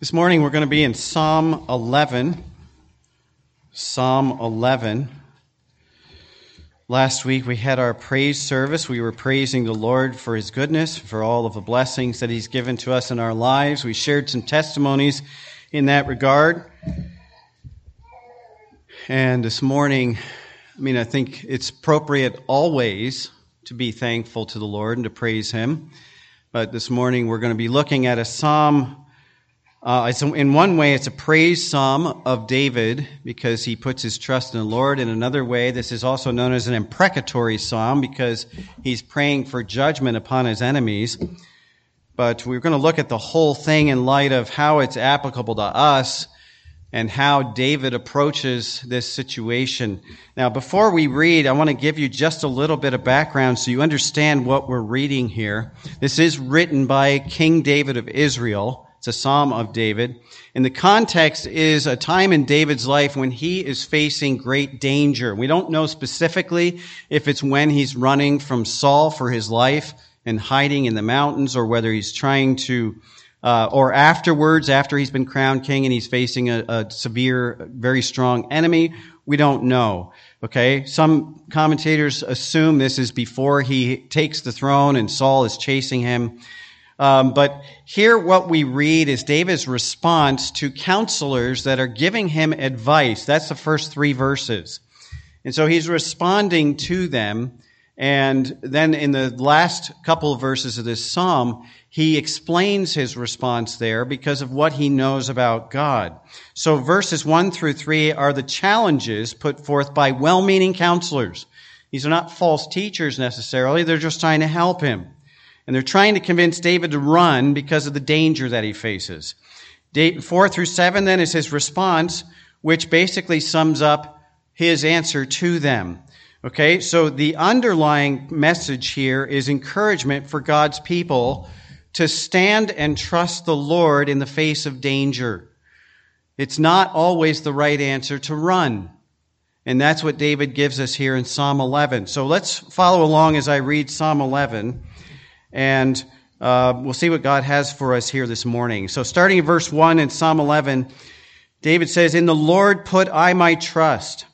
This morning we're going to be in Psalm 11. Psalm 11. Last week we had our praise service. We were praising the Lord for his goodness, for all of the blessings that he's given to us in our lives. We shared some testimonies in that regard. And this morning, I mean, I think it's appropriate always to be thankful to the Lord and to praise him. But this morning we're going to be looking at a psalm uh, in one way, it's a praise psalm of David because he puts his trust in the Lord. In another way, this is also known as an imprecatory psalm because he's praying for judgment upon his enemies. But we're going to look at the whole thing in light of how it's applicable to us and how David approaches this situation. Now, before we read, I want to give you just a little bit of background so you understand what we're reading here. This is written by King David of Israel. It's a psalm of David. And the context is a time in David's life when he is facing great danger. We don't know specifically if it's when he's running from Saul for his life and hiding in the mountains or whether he's trying to, uh, or afterwards, after he's been crowned king and he's facing a, a severe, very strong enemy. We don't know. Okay. Some commentators assume this is before he takes the throne and Saul is chasing him. Um, but here, what we read is David's response to counselors that are giving him advice. That's the first three verses. And so he's responding to them. And then in the last couple of verses of this psalm, he explains his response there because of what he knows about God. So verses one through three are the challenges put forth by well-meaning counselors. These are not false teachers necessarily. They're just trying to help him. And they're trying to convince David to run because of the danger that he faces. Four through seven then is his response, which basically sums up his answer to them. Okay, so the underlying message here is encouragement for God's people to stand and trust the Lord in the face of danger. It's not always the right answer to run. And that's what David gives us here in Psalm 11. So let's follow along as I read Psalm 11. And uh, we'll see what God has for us here this morning. So, starting in verse 1 in Psalm 11, David says, In the Lord put I my trust.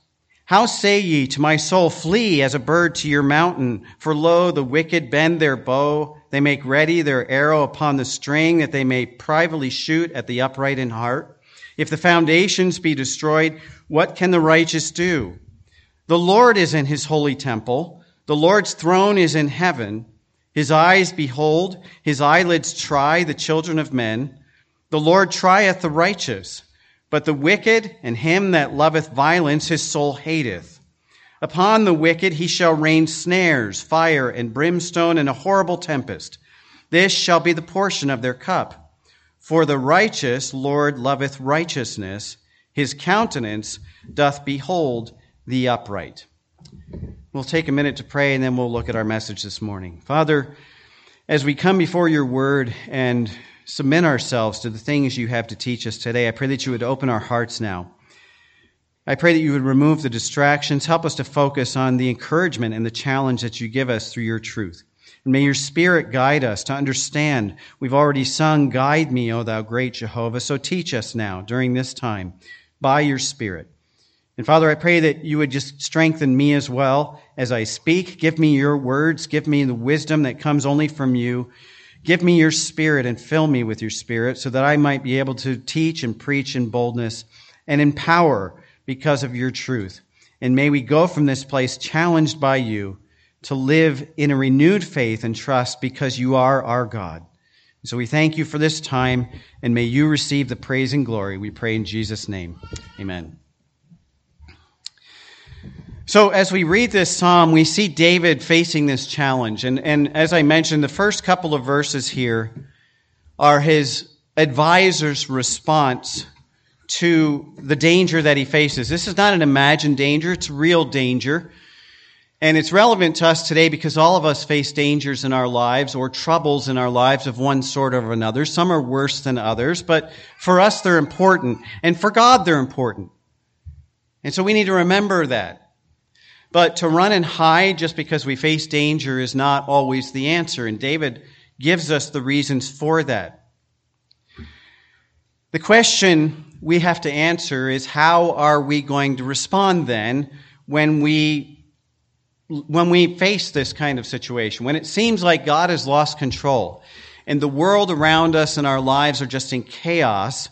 How say ye to my soul, Flee as a bird to your mountain? For lo, the wicked bend their bow. They make ready their arrow upon the string, that they may privately shoot at the upright in heart. If the foundations be destroyed, what can the righteous do? The Lord is in his holy temple. The Lord's throne is in heaven. His eyes behold, his eyelids try the children of men. The Lord trieth the righteous, but the wicked and him that loveth violence his soul hateth. Upon the wicked he shall rain snares, fire, and brimstone, and a horrible tempest. This shall be the portion of their cup. For the righteous Lord loveth righteousness, his countenance doth behold the upright. We'll take a minute to pray and then we'll look at our message this morning. Father, as we come before your word and submit ourselves to the things you have to teach us today, I pray that you would open our hearts now. I pray that you would remove the distractions, help us to focus on the encouragement and the challenge that you give us through your truth. And may your spirit guide us to understand. We've already sung, Guide me, O thou great Jehovah. So teach us now during this time by your spirit. And Father, I pray that you would just strengthen me as well as I speak. Give me your words. Give me the wisdom that comes only from you. Give me your spirit and fill me with your spirit so that I might be able to teach and preach in boldness and in power because of your truth. And may we go from this place challenged by you to live in a renewed faith and trust because you are our God. So we thank you for this time and may you receive the praise and glory. We pray in Jesus' name. Amen. So, as we read this psalm, we see David facing this challenge. And, and as I mentioned, the first couple of verses here are his advisor's response to the danger that he faces. This is not an imagined danger, it's real danger. And it's relevant to us today because all of us face dangers in our lives or troubles in our lives of one sort or another. Some are worse than others, but for us, they're important. And for God, they're important. And so we need to remember that. But to run and hide just because we face danger is not always the answer. And David gives us the reasons for that. The question we have to answer is how are we going to respond then when we when we face this kind of situation, when it seems like God has lost control and the world around us and our lives are just in chaos,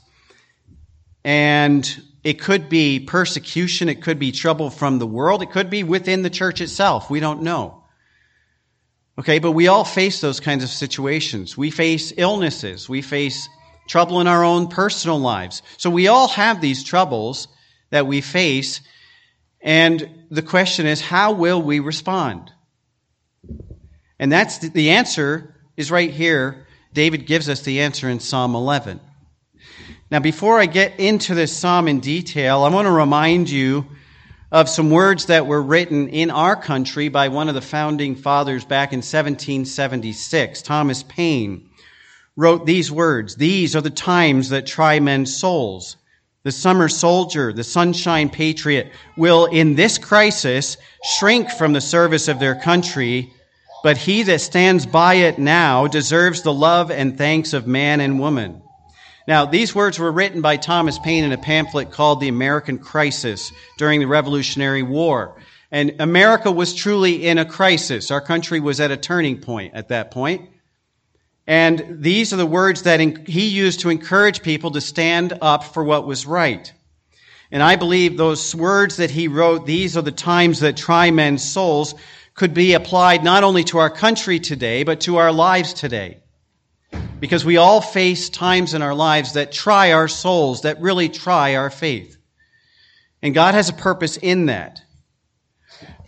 and it could be persecution, it could be trouble from the world, it could be within the church itself. We don't know. Okay, but we all face those kinds of situations. We face illnesses, we face trouble in our own personal lives. So we all have these troubles that we face, and the question is, how will we respond? And that's the, answer is right here. David gives us the answer in Psalm 11. Now, before I get into this psalm in detail, I want to remind you of some words that were written in our country by one of the founding fathers back in 1776. Thomas Paine wrote these words These are the times that try men's souls. The summer soldier, the sunshine patriot, will in this crisis shrink from the service of their country, but he that stands by it now deserves the love and thanks of man and woman. Now, these words were written by Thomas Paine in a pamphlet called The American Crisis during the Revolutionary War. And America was truly in a crisis. Our country was at a turning point at that point. And these are the words that he used to encourage people to stand up for what was right. And I believe those words that he wrote, these are the times that try men's souls, could be applied not only to our country today, but to our lives today. Because we all face times in our lives that try our souls, that really try our faith. And God has a purpose in that.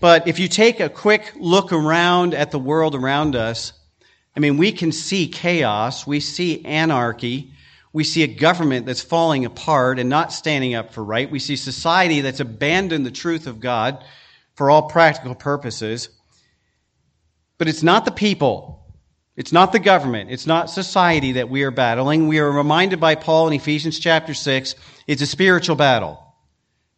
But if you take a quick look around at the world around us, I mean, we can see chaos, we see anarchy, we see a government that's falling apart and not standing up for right, we see society that's abandoned the truth of God for all practical purposes. But it's not the people it's not the government. It's not society that we are battling. We are reminded by Paul in Ephesians chapter 6, it's a spiritual battle.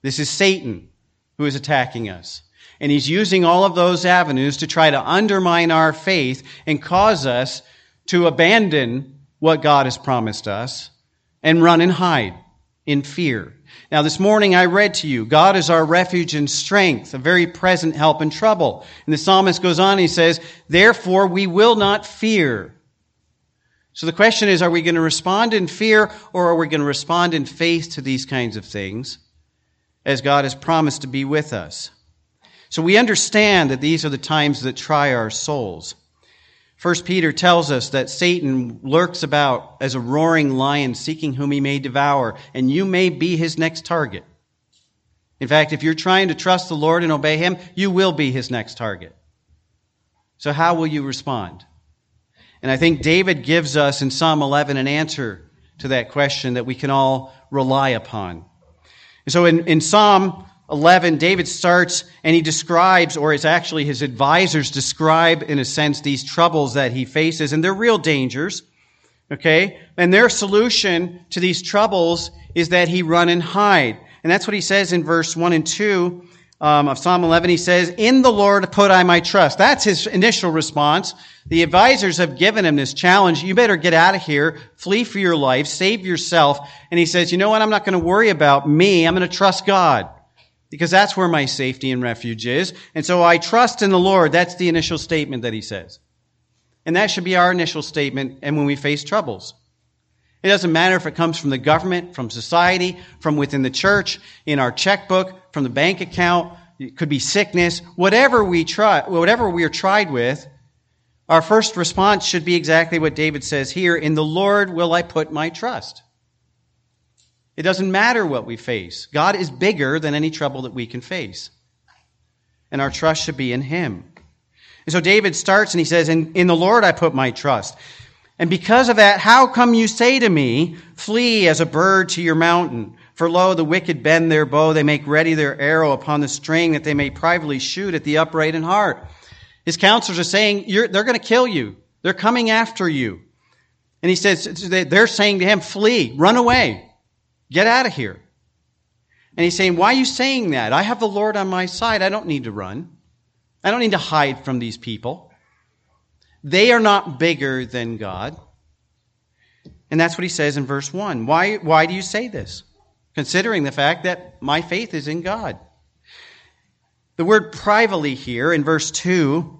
This is Satan who is attacking us. And he's using all of those avenues to try to undermine our faith and cause us to abandon what God has promised us and run and hide in fear. Now, this morning I read to you, God is our refuge and strength, a very present help in trouble. And the psalmist goes on, he says, Therefore we will not fear. So the question is, are we going to respond in fear or are we going to respond in faith to these kinds of things as God has promised to be with us? So we understand that these are the times that try our souls. First Peter tells us that Satan lurks about as a roaring lion seeking whom he may devour, and you may be his next target. In fact, if you're trying to trust the Lord and obey him, you will be his next target. So how will you respond? And I think David gives us in Psalm 11 an answer to that question that we can all rely upon. And so in, in Psalm 11, David starts and he describes, or it's actually his advisors describe, in a sense, these troubles that he faces, and they're real dangers. Okay? And their solution to these troubles is that he run and hide. And that's what he says in verse 1 and 2 um, of Psalm 11. He says, In the Lord put I my trust. That's his initial response. The advisors have given him this challenge. You better get out of here, flee for your life, save yourself. And he says, You know what? I'm not going to worry about me. I'm going to trust God because that's where my safety and refuge is. And so I trust in the Lord. That's the initial statement that he says. And that should be our initial statement and when we face troubles. It doesn't matter if it comes from the government, from society, from within the church, in our checkbook, from the bank account, it could be sickness, whatever we try, whatever we are tried with, our first response should be exactly what David says here, in the Lord will I put my trust. It doesn't matter what we face. God is bigger than any trouble that we can face. And our trust should be in Him. And so David starts and he says, In, in the Lord I put my trust. And because of that, how come you say to me, Flee as a bird to your mountain? For lo, the wicked bend their bow, they make ready their arrow upon the string that they may privately shoot at the upright in heart. His counselors are saying, They're going to kill you. They're coming after you. And he says, They're saying to him, Flee, run away. Get out of here. And he's saying, Why are you saying that? I have the Lord on my side. I don't need to run. I don't need to hide from these people. They are not bigger than God. And that's what he says in verse 1. Why, why do you say this? Considering the fact that my faith is in God. The word privately here in verse 2,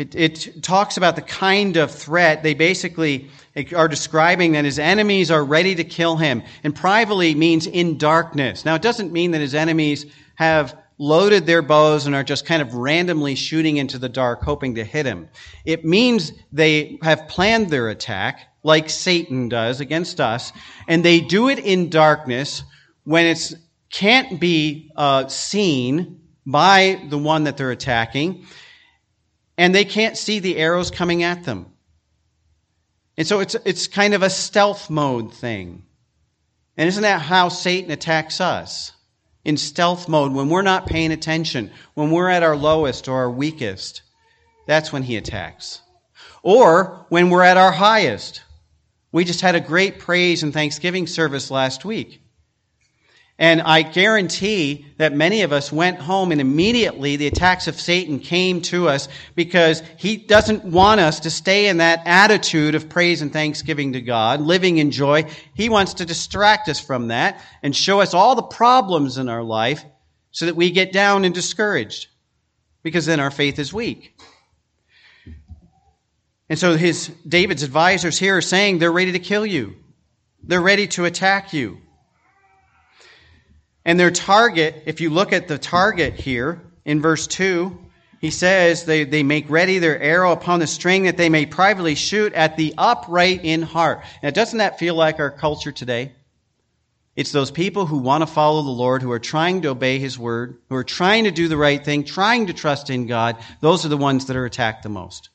it, it talks about the kind of threat. They basically are describing that his enemies are ready to kill him. And privately means in darkness. Now, it doesn't mean that his enemies have loaded their bows and are just kind of randomly shooting into the dark, hoping to hit him. It means they have planned their attack, like Satan does against us, and they do it in darkness when it can't be uh, seen by the one that they're attacking, and they can't see the arrows coming at them. And so it's, it's kind of a stealth mode thing. And isn't that how Satan attacks us? in stealth mode when we're not paying attention, when we're at our lowest or our weakest. That's when he attacks. Or when we're at our highest. We just had a great praise and thanksgiving service last week. And I guarantee that many of us went home and immediately the attacks of Satan came to us because he doesn't want us to stay in that attitude of praise and thanksgiving to God, living in joy. He wants to distract us from that and show us all the problems in our life so that we get down and discouraged because then our faith is weak. And so his David's advisors here are saying they're ready to kill you. They're ready to attack you. And their target, if you look at the target here in verse 2, he says they, they make ready their arrow upon the string that they may privately shoot at the upright in heart. Now, doesn't that feel like our culture today? It's those people who want to follow the Lord, who are trying to obey His word, who are trying to do the right thing, trying to trust in God. Those are the ones that are attacked the most.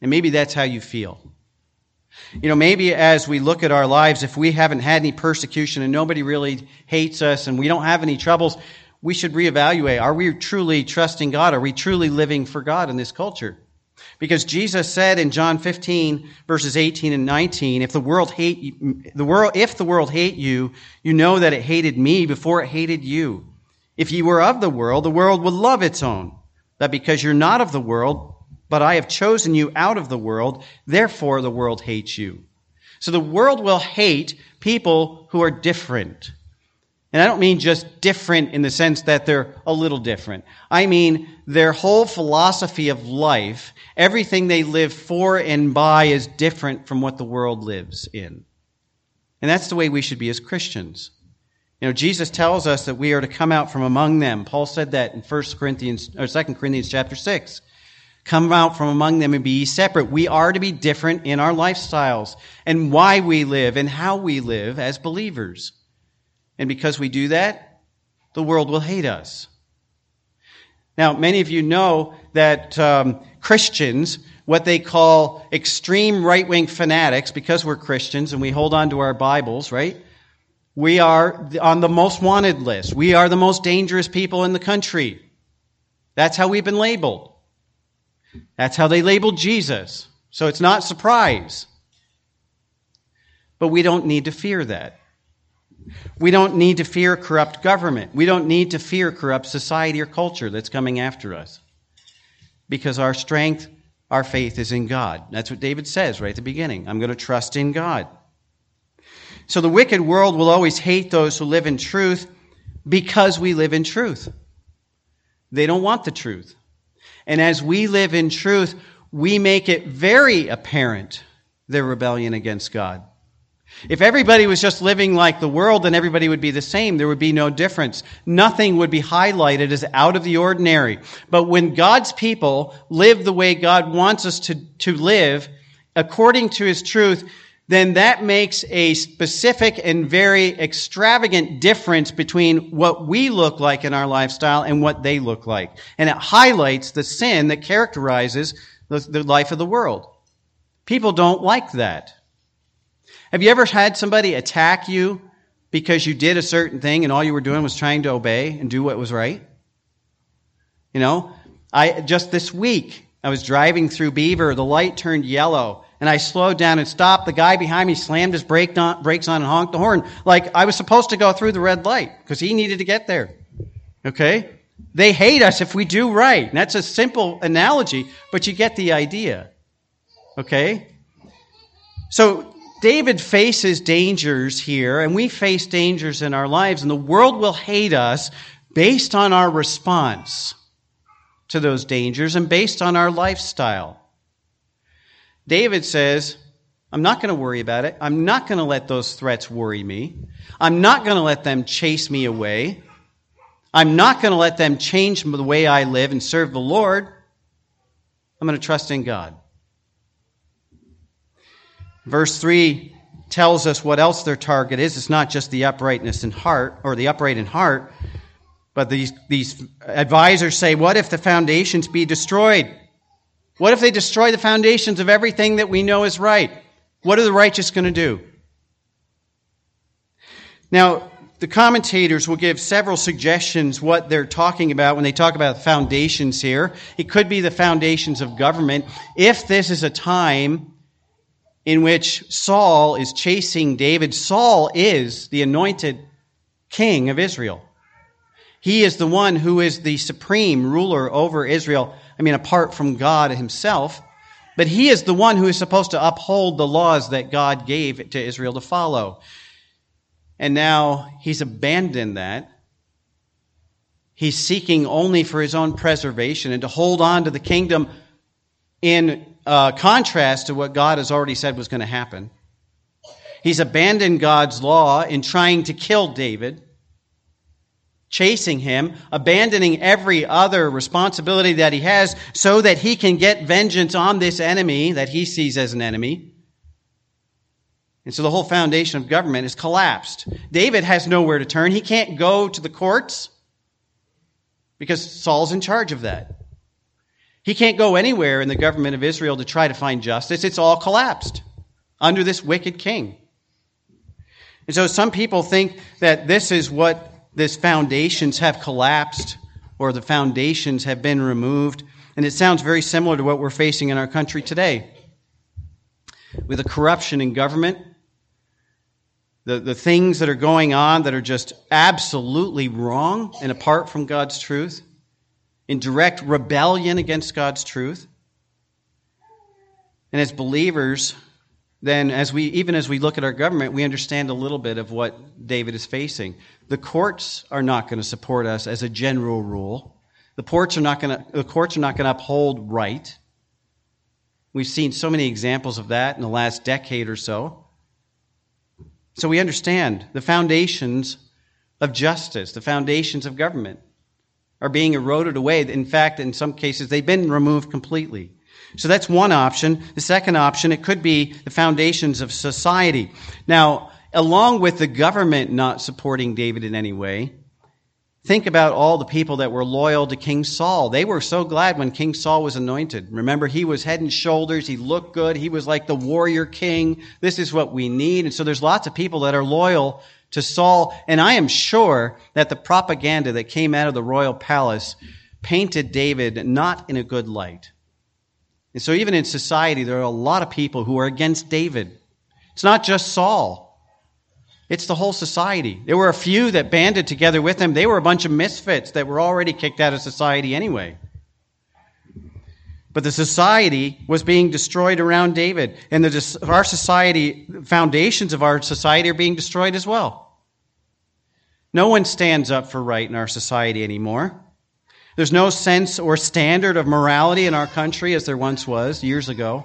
And maybe that's how you feel. You know, maybe as we look at our lives, if we haven't had any persecution and nobody really hates us and we don't have any troubles, we should reevaluate. Are we truly trusting God? Are we truly living for God in this culture? Because Jesus said in John 15 verses 18 and 19, if the world hate you, the world, if the world hate you, you know that it hated me before it hated you. If you were of the world, the world would love its own. That because you're not of the world, but I have chosen you out of the world, therefore the world hates you. So the world will hate people who are different. And I don't mean just different in the sense that they're a little different. I mean their whole philosophy of life, everything they live for and by is different from what the world lives in. And that's the way we should be as Christians. You know, Jesus tells us that we are to come out from among them. Paul said that in 1 Corinthians or 2 Corinthians chapter 6. Come out from among them and be separate. We are to be different in our lifestyles and why we live and how we live as believers. And because we do that, the world will hate us. Now, many of you know that um, Christians, what they call extreme right wing fanatics, because we're Christians and we hold on to our Bibles, right? We are on the most wanted list. We are the most dangerous people in the country. That's how we've been labeled. That's how they labeled Jesus. So it's not surprise. But we don't need to fear that. We don't need to fear corrupt government. We don't need to fear corrupt society or culture that's coming after us. Because our strength, our faith is in God. That's what David says right at the beginning. I'm going to trust in God. So the wicked world will always hate those who live in truth because we live in truth. They don't want the truth. And as we live in truth, we make it very apparent their rebellion against God. If everybody was just living like the world, then everybody would be the same. There would be no difference. Nothing would be highlighted as out of the ordinary. But when God's people live the way God wants us to, to live, according to His truth, then that makes a specific and very extravagant difference between what we look like in our lifestyle and what they look like. And it highlights the sin that characterizes the, the life of the world. People don't like that. Have you ever had somebody attack you because you did a certain thing and all you were doing was trying to obey and do what was right? You know, I just this week I was driving through Beaver, the light turned yellow and I slowed down and stopped. The guy behind me slammed his brake on, brakes on and honked the horn like I was supposed to go through the red light because he needed to get there. Okay? They hate us if we do right. And that's a simple analogy, but you get the idea. Okay? So David faces dangers here, and we face dangers in our lives, and the world will hate us based on our response to those dangers and based on our lifestyle. David says, I'm not going to worry about it. I'm not going to let those threats worry me. I'm not going to let them chase me away. I'm not going to let them change the way I live and serve the Lord. I'm going to trust in God. Verse 3 tells us what else their target is. It's not just the uprightness in heart or the upright in heart, but these, these advisors say, what if the foundations be destroyed? What if they destroy the foundations of everything that we know is right? What are the righteous going to do? Now, the commentators will give several suggestions what they're talking about when they talk about foundations here. It could be the foundations of government. If this is a time in which Saul is chasing David, Saul is the anointed king of Israel. He is the one who is the supreme ruler over Israel. I mean, apart from God himself. But he is the one who is supposed to uphold the laws that God gave to Israel to follow. And now he's abandoned that. He's seeking only for his own preservation and to hold on to the kingdom in uh, contrast to what God has already said was going to happen. He's abandoned God's law in trying to kill David, chasing him, abandoning every other responsibility that he has so that he can get vengeance on this enemy that he sees as an enemy. And so the whole foundation of government is collapsed. David has nowhere to turn. He can't go to the courts because Saul's in charge of that. He can't go anywhere in the government of Israel to try to find justice. It's all collapsed under this wicked king. And so some people think that this is what this foundations have collapsed or the foundations have been removed. And it sounds very similar to what we're facing in our country today. With the corruption in government, the, the things that are going on that are just absolutely wrong and apart from God's truth, in direct rebellion against God's truth. And as believers, then as we even as we look at our government, we understand a little bit of what David is facing. The courts are not going to support us as a general rule. The courts are not going to, the courts are not going to uphold right. We've seen so many examples of that in the last decade or so. So we understand the foundations of justice, the foundations of government are being eroded away. In fact, in some cases, they've been removed completely. So that's one option. The second option, it could be the foundations of society. Now, along with the government not supporting David in any way, Think about all the people that were loyal to King Saul. They were so glad when King Saul was anointed. Remember, he was head and shoulders. He looked good. He was like the warrior king. This is what we need. And so there's lots of people that are loyal to Saul. And I am sure that the propaganda that came out of the royal palace painted David not in a good light. And so even in society, there are a lot of people who are against David. It's not just Saul. It's the whole society. There were a few that banded together with him. They were a bunch of misfits that were already kicked out of society anyway. But the society was being destroyed around David. And the, our society, foundations of our society are being destroyed as well. No one stands up for right in our society anymore. There's no sense or standard of morality in our country as there once was years ago.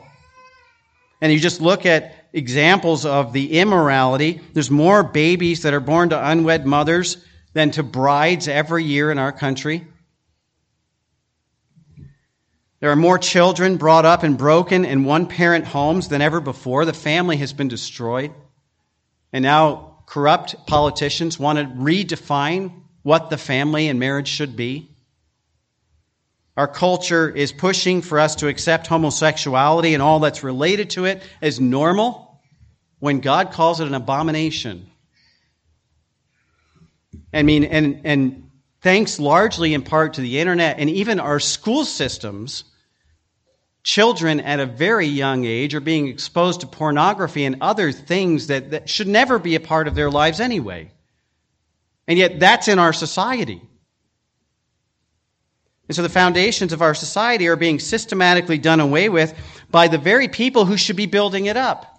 And you just look at examples of the immorality. There's more babies that are born to unwed mothers than to brides every year in our country. There are more children brought up in broken and one parent homes than ever before. The family has been destroyed. And now corrupt politicians want to redefine what the family and marriage should be. Our culture is pushing for us to accept homosexuality and all that's related to it as normal when God calls it an abomination. I mean, and, and thanks largely in part to the internet and even our school systems, children at a very young age are being exposed to pornography and other things that, that should never be a part of their lives anyway. And yet, that's in our society. And so the foundations of our society are being systematically done away with by the very people who should be building it up.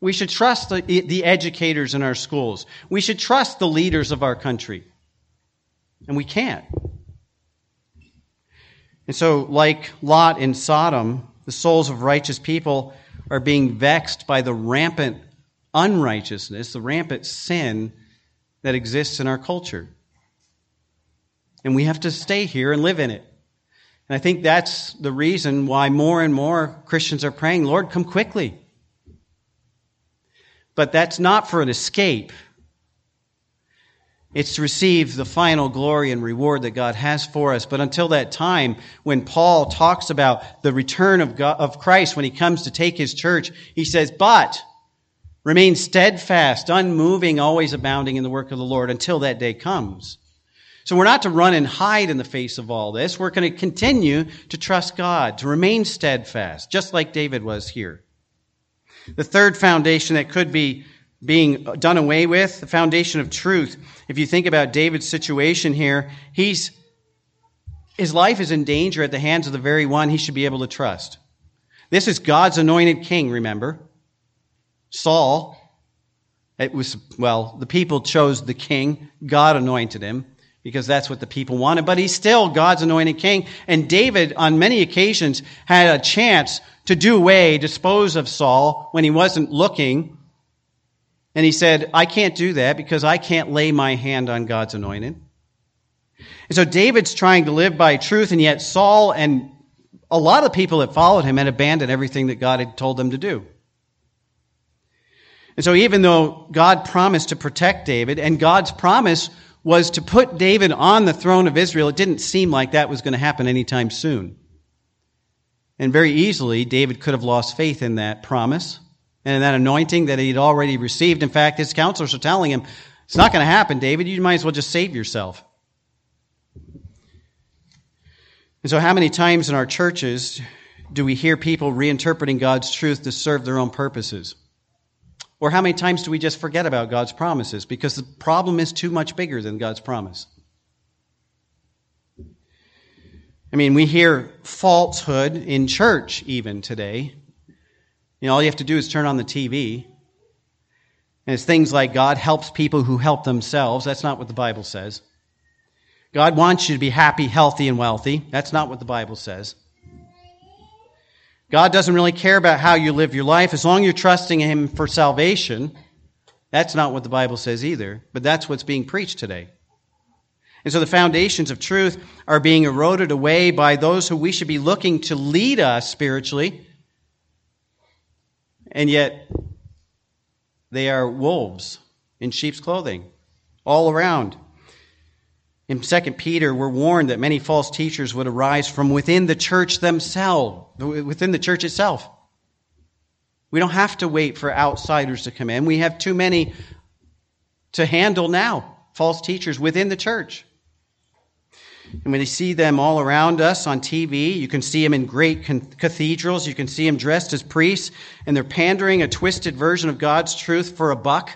We should trust the, the educators in our schools. We should trust the leaders of our country. And we can't. And so, like Lot in Sodom, the souls of righteous people are being vexed by the rampant unrighteousness, the rampant sin that exists in our culture. And we have to stay here and live in it. And I think that's the reason why more and more Christians are praying, Lord, come quickly. But that's not for an escape. It's to receive the final glory and reward that God has for us. But until that time, when Paul talks about the return of, God, of Christ when he comes to take his church, he says, But remain steadfast, unmoving, always abounding in the work of the Lord until that day comes. So we're not to run and hide in the face of all this. We're going to continue to trust God, to remain steadfast, just like David was here. The third foundation that could be being done away with, the foundation of truth. If you think about David's situation here, he's, his life is in danger at the hands of the very one he should be able to trust. This is God's anointed king, remember? Saul, it was, well, the people chose the king. God anointed him because that's what the people wanted, but he's still God's anointed king. And David, on many occasions, had a chance to do away, dispose of Saul when he wasn't looking. And he said, I can't do that because I can't lay my hand on God's anointed. And so David's trying to live by truth, and yet Saul and a lot of people that followed him had abandoned everything that God had told them to do. And so even though God promised to protect David, and God's promise was to put David on the throne of Israel, it didn't seem like that was going to happen anytime soon. And very easily, David could have lost faith in that promise and in that anointing that he'd already received. In fact, his counselors are telling him, it's not going to happen, David. You might as well just save yourself. And so, how many times in our churches do we hear people reinterpreting God's truth to serve their own purposes? Or how many times do we just forget about God's promises? Because the problem is too much bigger than God's promise. I mean, we hear falsehood in church even today. You know, all you have to do is turn on the TV. And it's things like God helps people who help themselves. That's not what the Bible says. God wants you to be happy, healthy, and wealthy. That's not what the Bible says. God doesn't really care about how you live your life as long as you're trusting Him for salvation. That's not what the Bible says either, but that's what's being preached today. And so the foundations of truth are being eroded away by those who we should be looking to lead us spiritually. And yet, they are wolves in sheep's clothing all around. In 2 Peter, we're warned that many false teachers would arise from within the church themselves, within the church itself. We don't have to wait for outsiders to come in. We have too many to handle now, false teachers within the church. And when you see them all around us on TV, you can see them in great cathedrals. You can see them dressed as priests, and they're pandering a twisted version of God's truth for a buck,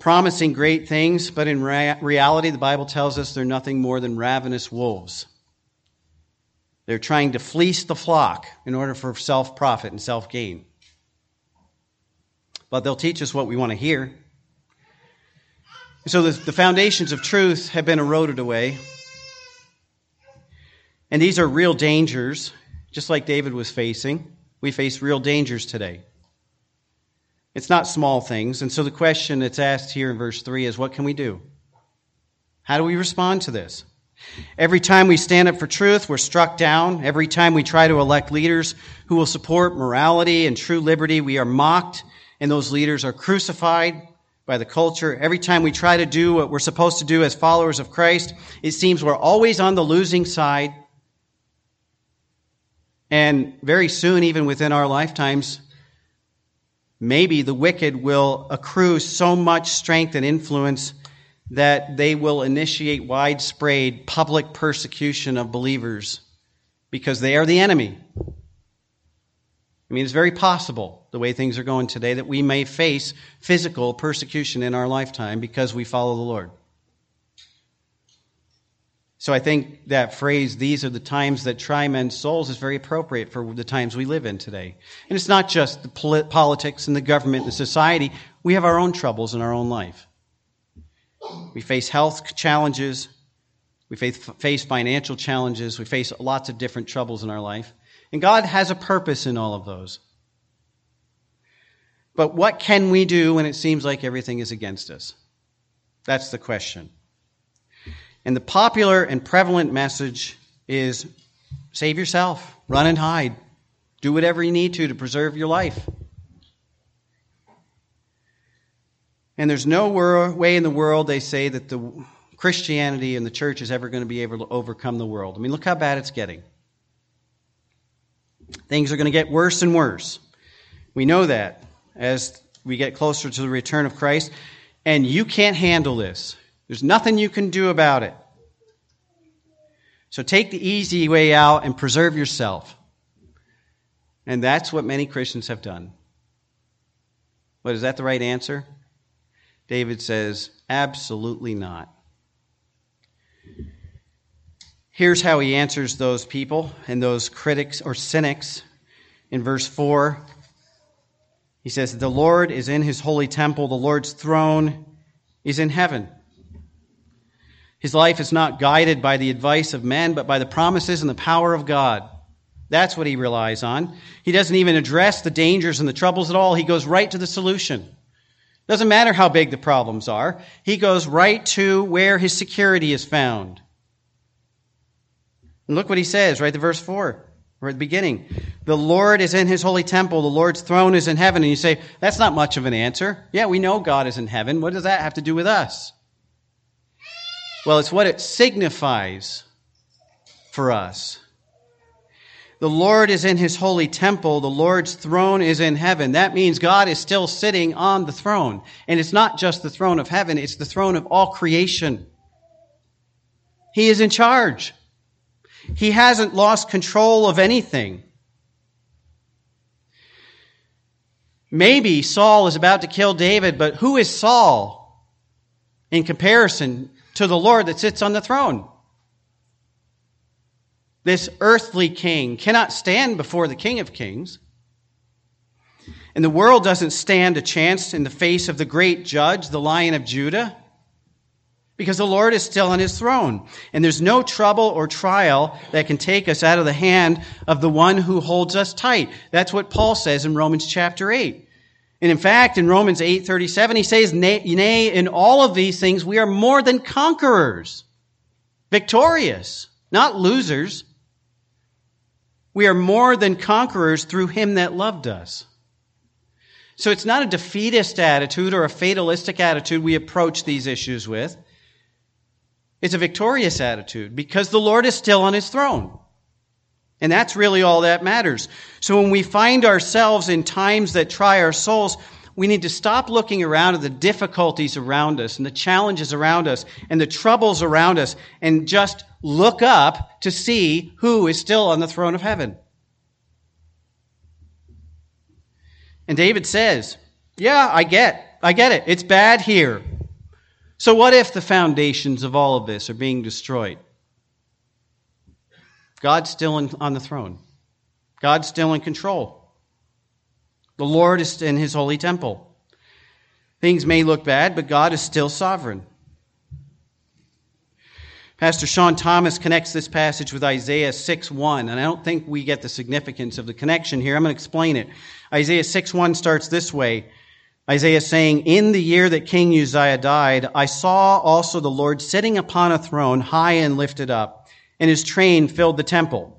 promising great things, but in rea- reality, the Bible tells us they're nothing more than ravenous wolves. They're trying to fleece the flock in order for self profit and self gain. But they'll teach us what we want to hear. So the, the foundations of truth have been eroded away. And these are real dangers, just like David was facing. We face real dangers today. It's not small things. And so the question that's asked here in verse 3 is what can we do? How do we respond to this? Every time we stand up for truth, we're struck down. Every time we try to elect leaders who will support morality and true liberty, we are mocked, and those leaders are crucified by the culture. Every time we try to do what we're supposed to do as followers of Christ, it seems we're always on the losing side. And very soon, even within our lifetimes, maybe the wicked will accrue so much strength and influence that they will initiate widespread public persecution of believers because they are the enemy. I mean, it's very possible, the way things are going today, that we may face physical persecution in our lifetime because we follow the Lord. So I think that phrase, these are the times that try men's souls, is very appropriate for the times we live in today. And it's not just the politics and the government and the society. We have our own troubles in our own life. We face health challenges. We face financial challenges. We face lots of different troubles in our life. And God has a purpose in all of those. But what can we do when it seems like everything is against us? That's the question. And the popular and prevalent message is save yourself, run and hide, do whatever you need to to preserve your life. And there's no way in the world they say that the Christianity and the church is ever going to be able to overcome the world. I mean, look how bad it's getting. Things are going to get worse and worse. We know that as we get closer to the return of Christ. And you can't handle this. There's nothing you can do about it. So take the easy way out and preserve yourself. And that's what many Christians have done. But is that the right answer? David says, absolutely not. Here's how he answers those people and those critics or cynics in verse 4. He says, The Lord is in his holy temple, the Lord's throne is in heaven. His life is not guided by the advice of men, but by the promises and the power of God. That's what he relies on. He doesn't even address the dangers and the troubles at all. He goes right to the solution. Doesn't matter how big the problems are. He goes right to where his security is found. And look what he says, right to verse 4, or at the beginning. The Lord is in his holy temple. The Lord's throne is in heaven. And you say, that's not much of an answer. Yeah, we know God is in heaven. What does that have to do with us? Well, it's what it signifies for us. The Lord is in his holy temple. The Lord's throne is in heaven. That means God is still sitting on the throne. And it's not just the throne of heaven, it's the throne of all creation. He is in charge. He hasn't lost control of anything. Maybe Saul is about to kill David, but who is Saul in comparison to the Lord that sits on the throne. This earthly king cannot stand before the King of Kings. And the world doesn't stand a chance in the face of the great judge, the Lion of Judah, because the Lord is still on his throne. And there's no trouble or trial that can take us out of the hand of the one who holds us tight. That's what Paul says in Romans chapter 8. And in fact, in Romans 8:37 he says, "Nay, in all of these things we are more than conquerors, victorious, not losers. We are more than conquerors through him that loved us." So it's not a defeatist attitude or a fatalistic attitude we approach these issues with. It's a victorious attitude because the Lord is still on his throne. And that's really all that matters. So when we find ourselves in times that try our souls, we need to stop looking around at the difficulties around us and the challenges around us and the troubles around us and just look up to see who is still on the throne of heaven. And David says, Yeah, I get, I get it. It's bad here. So what if the foundations of all of this are being destroyed? God's still in, on the throne. God's still in control. The Lord is in his holy temple. Things may look bad, but God is still sovereign. Pastor Sean Thomas connects this passage with Isaiah 6 1, and I don't think we get the significance of the connection here. I'm going to explain it. Isaiah 6 1 starts this way Isaiah saying, In the year that King Uzziah died, I saw also the Lord sitting upon a throne, high and lifted up and his train filled the temple.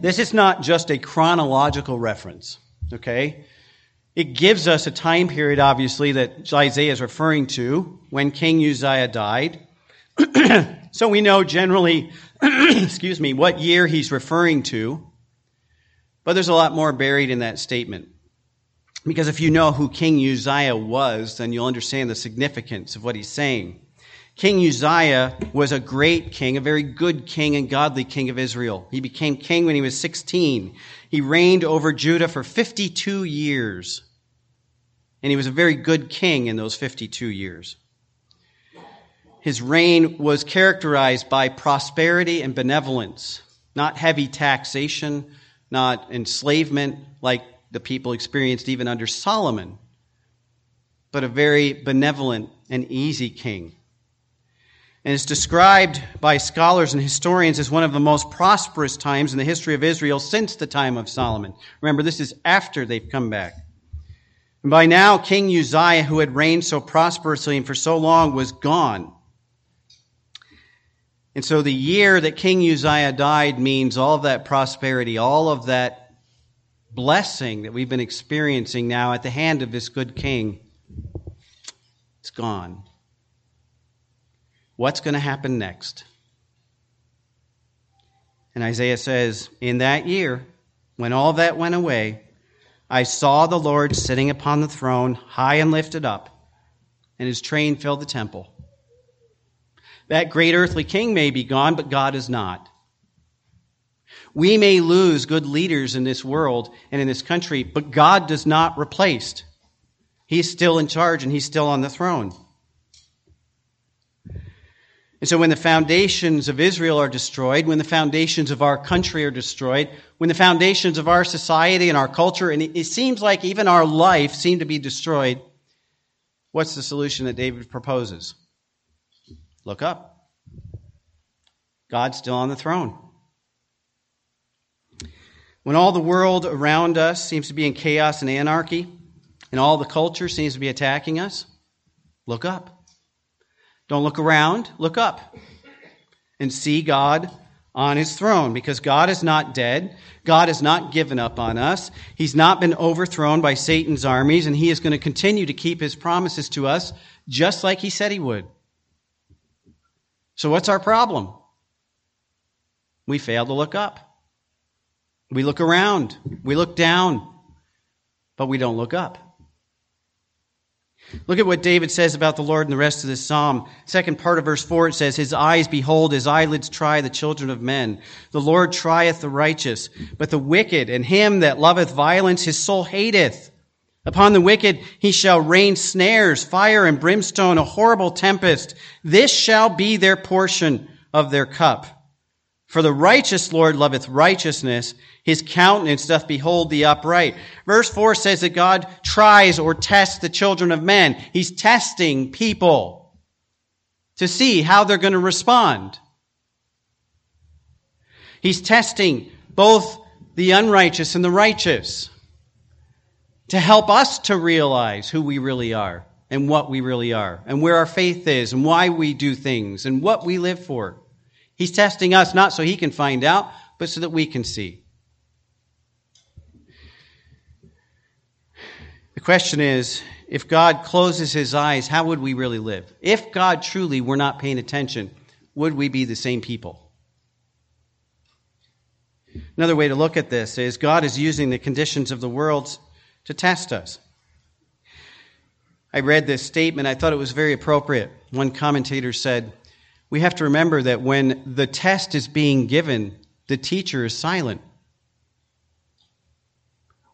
This is not just a chronological reference, okay? It gives us a time period, obviously, that Isaiah is referring to when King Uzziah died. so we know generally, excuse me, what year he's referring to. But there's a lot more buried in that statement. Because if you know who King Uzziah was, then you'll understand the significance of what he's saying. King Uzziah was a great king, a very good king and godly king of Israel. He became king when he was 16. He reigned over Judah for 52 years. And he was a very good king in those 52 years. his reign was characterized by prosperity and benevolence, not heavy taxation, not enslavement like the people experienced even under Solomon, but a very benevolent and easy king. And it's described by scholars and historians as one of the most prosperous times in the history of Israel since the time of Solomon. Remember, this is after they've come back. And by now, King Uzziah, who had reigned so prosperously and for so long, was gone. And so the year that King Uzziah died means all of that prosperity, all of that blessing that we've been experiencing now at the hand of this good king, it's gone. What's going to happen next? And Isaiah says, In that year, when all that went away, I saw the Lord sitting upon the throne, high and lifted up, and his train filled the temple. That great earthly king may be gone, but God is not. We may lose good leaders in this world and in this country, but God does not replace. He's still in charge and he's still on the throne. And so when the foundations of Israel are destroyed, when the foundations of our country are destroyed, when the foundations of our society and our culture, and it seems like even our life seem to be destroyed, what's the solution that David proposes? Look up. God's still on the throne. When all the world around us seems to be in chaos and anarchy, and all the culture seems to be attacking us, look up. Don't look around, look up and see God on his throne because God is not dead. God has not given up on us. He's not been overthrown by Satan's armies, and he is going to continue to keep his promises to us just like he said he would. So, what's our problem? We fail to look up. We look around, we look down, but we don't look up. Look at what David says about the Lord in the rest of this psalm. Second part of verse 4, it says, His eyes behold, his eyelids try the children of men. The Lord trieth the righteous, but the wicked and him that loveth violence his soul hateth. Upon the wicked he shall rain snares, fire and brimstone, a horrible tempest. This shall be their portion of their cup. For the righteous Lord loveth righteousness. His countenance doth behold the upright. Verse 4 says that God tries or tests the children of men. He's testing people to see how they're going to respond. He's testing both the unrighteous and the righteous to help us to realize who we really are and what we really are and where our faith is and why we do things and what we live for. He's testing us not so he can find out, but so that we can see. Question is if God closes his eyes, how would we really live? If God truly were not paying attention, would we be the same people? Another way to look at this is God is using the conditions of the world to test us. I read this statement, I thought it was very appropriate. One commentator said, we have to remember that when the test is being given, the teacher is silent.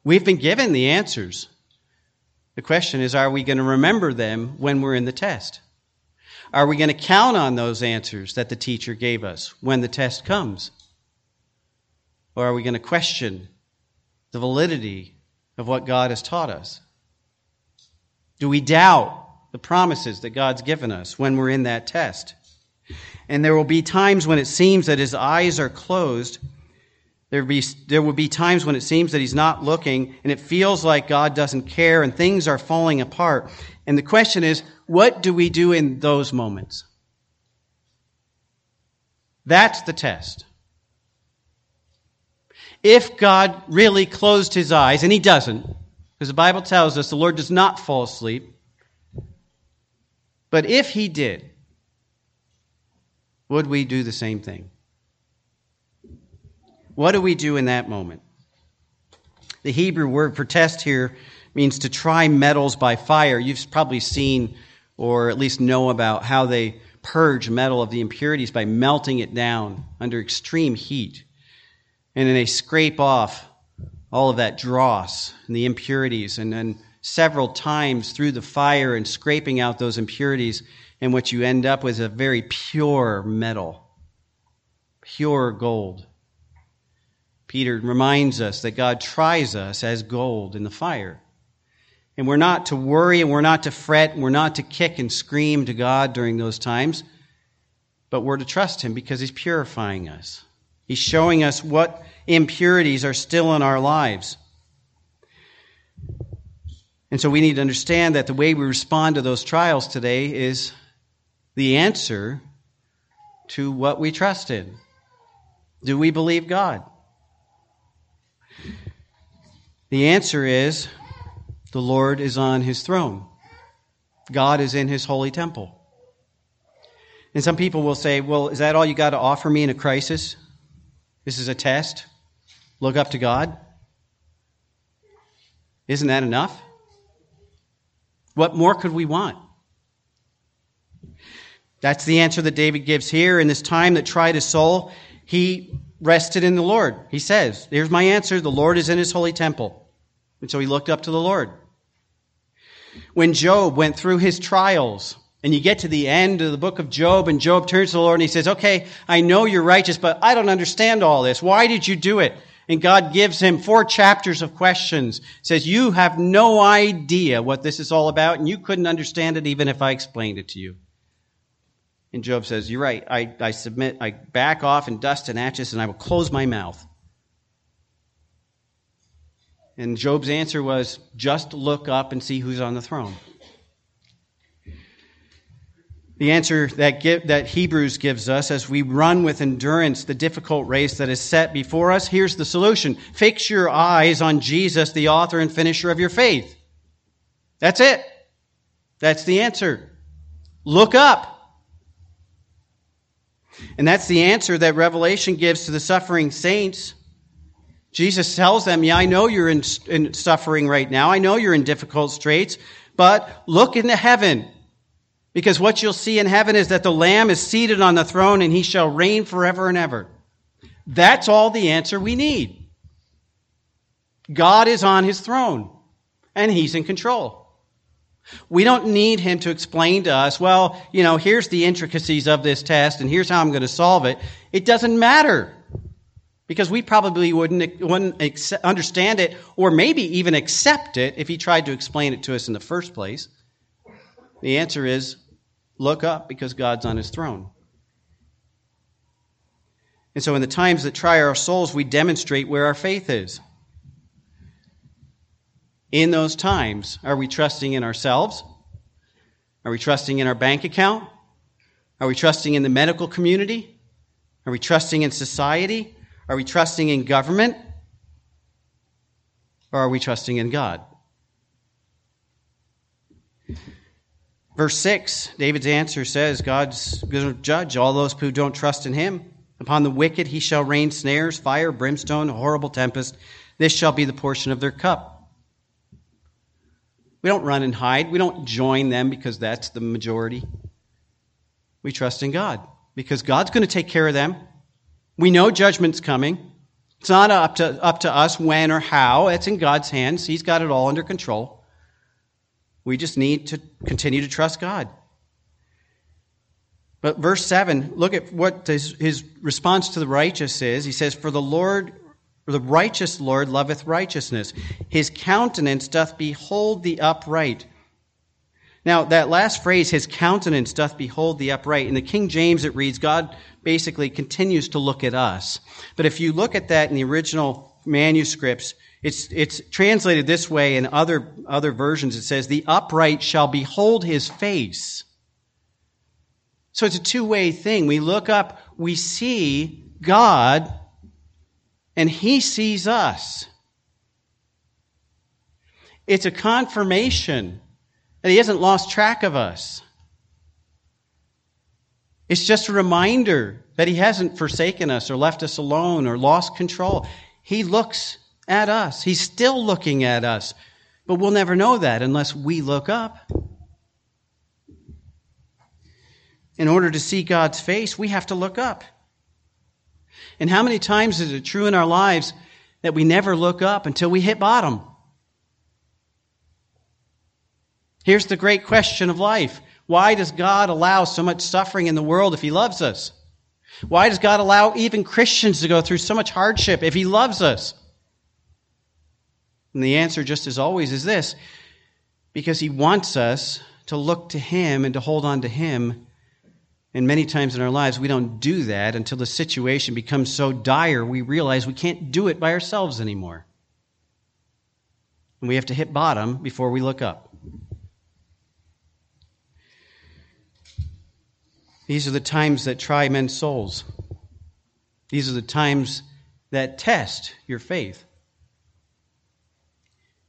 We've been given the answers. The question is are we going to remember them when we're in the test? Are we going to count on those answers that the teacher gave us when the test comes? Or are we going to question the validity of what God has taught us? Do we doubt the promises that God's given us when we're in that test? And there will be times when it seems that his eyes are closed. There be, there will be times when it seems that he's not looking and it feels like God doesn't care and things are falling apart. And the question is, what do we do in those moments? That's the test. If God really closed his eyes, and he doesn't, because the Bible tells us the Lord does not fall asleep, but if he did, would we do the same thing? What do we do in that moment? The Hebrew word for test here means to try metals by fire. You've probably seen or at least know about how they purge metal of the impurities by melting it down under extreme heat. And then they scrape off all of that dross and the impurities and then several times through the fire and scraping out those impurities, and what you end up with is a very pure metal, pure gold. Peter reminds us that God tries us as gold in the fire. And we're not to worry and we're not to fret and we're not to kick and scream to God during those times, but we're to trust Him because He's purifying us. He's showing us what impurities are still in our lives. And so we need to understand that the way we respond to those trials today is the answer to what we trust in. Do we believe God? The answer is the Lord is on his throne. God is in his holy temple. And some people will say, well, is that all you got to offer me in a crisis? This is a test. Look up to God. Isn't that enough? What more could we want? That's the answer that David gives here. In this time that tried his soul, he rested in the Lord. He says, Here's my answer the Lord is in his holy temple. And so he looked up to the Lord. When Job went through his trials, and you get to the end of the book of Job, and Job turns to the Lord and he says, Okay, I know you're righteous, but I don't understand all this. Why did you do it? And God gives him four chapters of questions. Says, You have no idea what this is all about, and you couldn't understand it even if I explained it to you. And Job says, You're right. I, I submit, I back off in dust and ashes, and I will close my mouth. And Job's answer was, Just look up and see who's on the throne. The answer that, give, that Hebrews gives us as we run with endurance the difficult race that is set before us, here's the solution. Fix your eyes on Jesus, the author and finisher of your faith. That's it. That's the answer. Look up. And that's the answer that Revelation gives to the suffering saints. Jesus tells them, Yeah, I know you're in, in suffering right now. I know you're in difficult straits, but look into heaven. Because what you'll see in heaven is that the Lamb is seated on the throne and he shall reign forever and ever. That's all the answer we need. God is on his throne and he's in control. We don't need him to explain to us, well, you know, here's the intricacies of this test and here's how I'm going to solve it. It doesn't matter because we probably wouldn't, wouldn't understand it or maybe even accept it if he tried to explain it to us in the first place. The answer is look up because God's on his throne. And so, in the times that try our souls, we demonstrate where our faith is. In those times, are we trusting in ourselves? Are we trusting in our bank account? Are we trusting in the medical community? Are we trusting in society? Are we trusting in government? Or are we trusting in God? Verse 6, David's answer says God's going to judge all those who don't trust in him. Upon the wicked he shall rain snares, fire, brimstone, a horrible tempest. This shall be the portion of their cup. We don't run and hide. We don't join them because that's the majority. We trust in God because God's going to take care of them. We know judgment's coming. It's not up to, up to us when or how. It's in God's hands. He's got it all under control. We just need to continue to trust God. But verse 7, look at what his, his response to the righteous is. He says, For the Lord, the righteous Lord loveth righteousness. His countenance doth behold the upright. Now, that last phrase, his countenance doth behold the upright, in the King James it reads, God basically continues to look at us. But if you look at that in the original manuscripts, it's, it's translated this way in other, other versions. It says, The upright shall behold his face. So it's a two way thing. We look up, we see God, and he sees us. It's a confirmation that he hasn't lost track of us. It's just a reminder that he hasn't forsaken us or left us alone or lost control. He looks at us. He's still looking at us. But we'll never know that unless we look up. In order to see God's face, we have to look up. And how many times is it true in our lives that we never look up until we hit bottom? Here's the great question of life Why does God allow so much suffering in the world if He loves us? Why does God allow even Christians to go through so much hardship if He loves us? And the answer, just as always, is this because He wants us to look to Him and to hold on to Him. And many times in our lives, we don't do that until the situation becomes so dire we realize we can't do it by ourselves anymore. And we have to hit bottom before we look up. These are the times that try men's souls. These are the times that test your faith.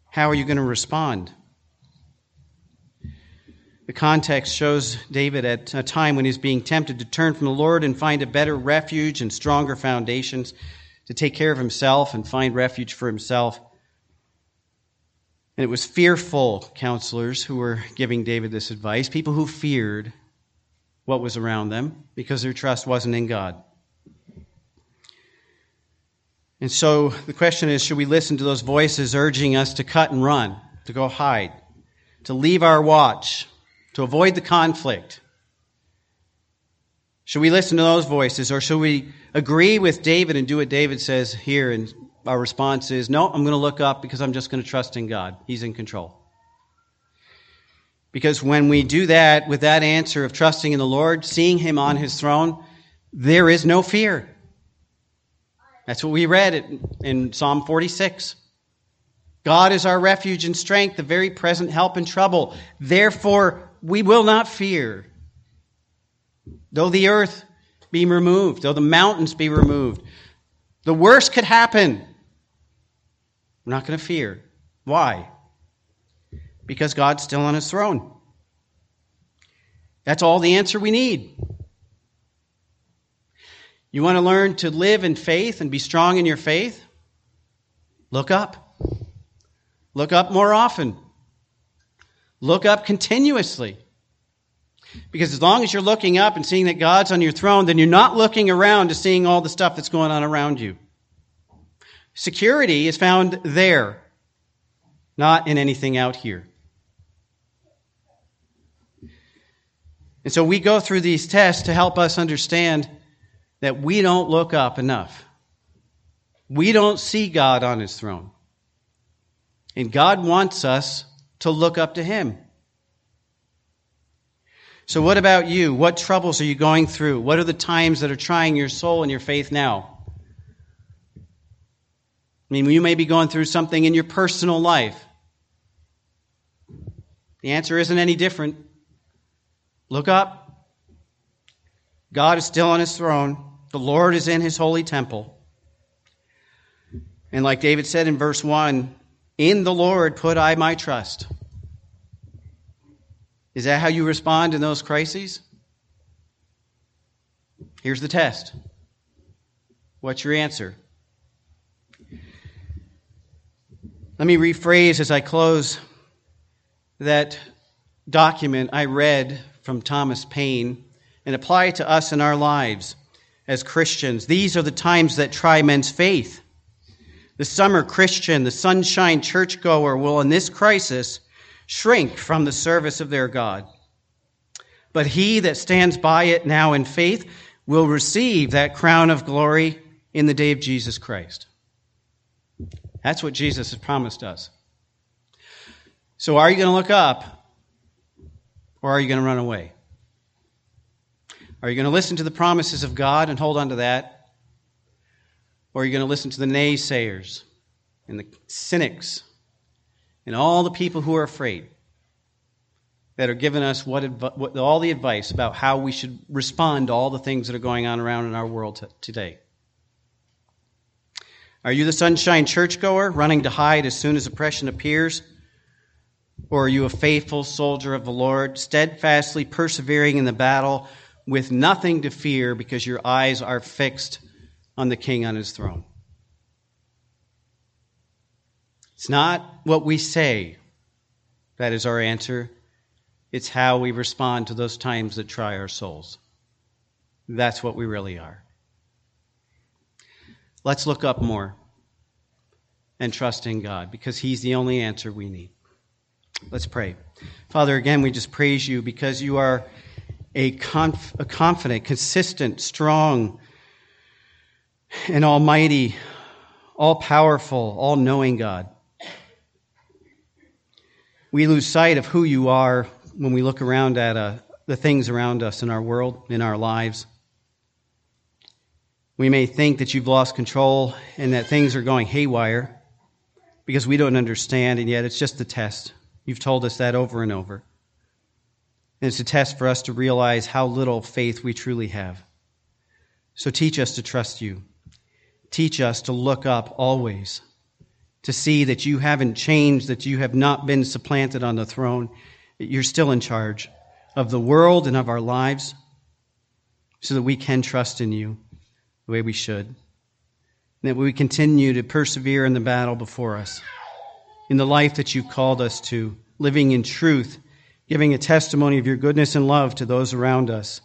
How are you going to respond? The context shows David at a time when he's being tempted to turn from the Lord and find a better refuge and stronger foundations, to take care of himself and find refuge for himself. And it was fearful counselors who were giving David this advice, people who feared what was around them because their trust wasn't in God. And so the question is should we listen to those voices urging us to cut and run, to go hide, to leave our watch, to avoid the conflict? Should we listen to those voices or should we agree with David and do what David says here? And our response is no, I'm going to look up because I'm just going to trust in God. He's in control. Because when we do that with that answer of trusting in the Lord, seeing Him on His throne, there is no fear. That's what we read in Psalm 46. God is our refuge and strength, the very present help in trouble. Therefore, we will not fear. Though the earth be removed, though the mountains be removed, the worst could happen. We're not going to fear. Why? Because God's still on his throne. That's all the answer we need. You want to learn to live in faith and be strong in your faith? Look up. Look up more often. Look up continuously. Because as long as you're looking up and seeing that God's on your throne, then you're not looking around to seeing all the stuff that's going on around you. Security is found there, not in anything out here. And so we go through these tests to help us understand that we don't look up enough. We don't see God on his throne. And God wants us to look up to him. So, what about you? What troubles are you going through? What are the times that are trying your soul and your faith now? I mean, you may be going through something in your personal life. The answer isn't any different. Look up. God is still on his throne. The Lord is in his holy temple. And like David said in verse 1, in the Lord put I my trust. Is that how you respond in those crises? Here's the test. What's your answer? Let me rephrase as I close that document I read from Thomas Paine and apply it to us in our lives as Christians. These are the times that try men's faith. The summer Christian, the sunshine churchgoer will, in this crisis, shrink from the service of their God. But he that stands by it now in faith will receive that crown of glory in the day of Jesus Christ. That's what Jesus has promised us. So, are you going to look up or are you going to run away? Are you going to listen to the promises of God and hold on to that? Or are you going to listen to the naysayers and the cynics and all the people who are afraid that are giving us what, what, all the advice about how we should respond to all the things that are going on around in our world t- today? Are you the sunshine churchgoer running to hide as soon as oppression appears? Or are you a faithful soldier of the Lord, steadfastly persevering in the battle with nothing to fear because your eyes are fixed on the King on his throne? It's not what we say that is our answer, it's how we respond to those times that try our souls. That's what we really are. Let's look up more and trust in God because He's the only answer we need. Let's pray. Father, again, we just praise you because you are a, conf- a confident, consistent, strong, and almighty, all powerful, all knowing God. We lose sight of who you are when we look around at uh, the things around us in our world, in our lives. We may think that you've lost control and that things are going haywire because we don't understand, and yet it's just a test. You've told us that over and over. And it's a test for us to realize how little faith we truly have. So teach us to trust you. Teach us to look up always, to see that you haven't changed, that you have not been supplanted on the throne, you're still in charge of the world and of our lives, so that we can trust in you the way we should. And that we continue to persevere in the battle before us, in the life that you've called us to, living in truth, giving a testimony of your goodness and love to those around us,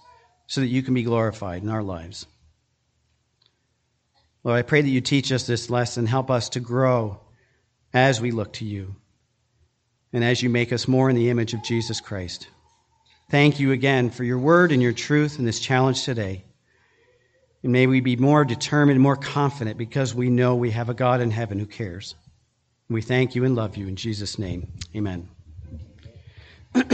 so that you can be glorified in our lives. Lord, I pray that you teach us this lesson, help us to grow as we look to you, and as you make us more in the image of Jesus Christ. Thank you again for your word and your truth in this challenge today. And may we be more determined, more confident, because we know we have a God in heaven who cares. We thank you and love you in Jesus' name. Amen.